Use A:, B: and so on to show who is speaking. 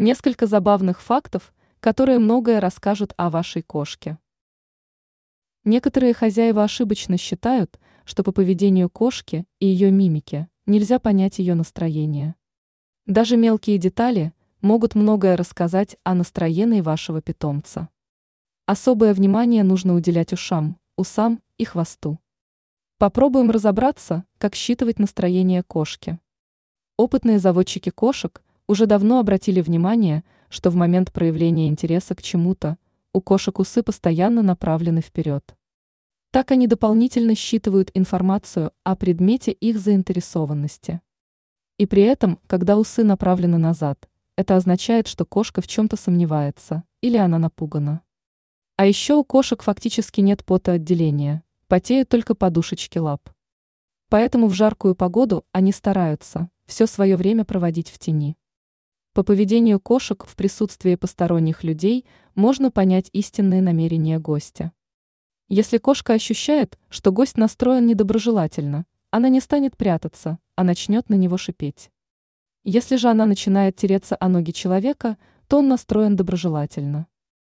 A: Несколько забавных фактов, которые многое расскажут о вашей кошке. Некоторые хозяева ошибочно считают, что по поведению кошки и ее мимике нельзя понять ее настроение. Даже мелкие детали могут многое рассказать о настроении вашего питомца. Особое внимание нужно уделять ушам, усам и хвосту. Попробуем разобраться, как считывать настроение кошки. Опытные заводчики кошек уже давно обратили внимание, что в момент проявления интереса к чему-то у кошек усы постоянно направлены вперед. Так они дополнительно считывают информацию о предмете их заинтересованности. И при этом, когда усы направлены назад, это означает, что кошка в чем-то сомневается или она напугана. А еще у кошек фактически нет потоотделения, потеют только подушечки лап. Поэтому в жаркую погоду они стараются все свое время проводить в тени. По поведению кошек в присутствии посторонних людей можно понять истинные намерения гостя. Если кошка ощущает, что гость настроен недоброжелательно, она не станет прятаться, а начнет на него шипеть. Если же она начинает тереться о ноги человека, то он настроен доброжелательно.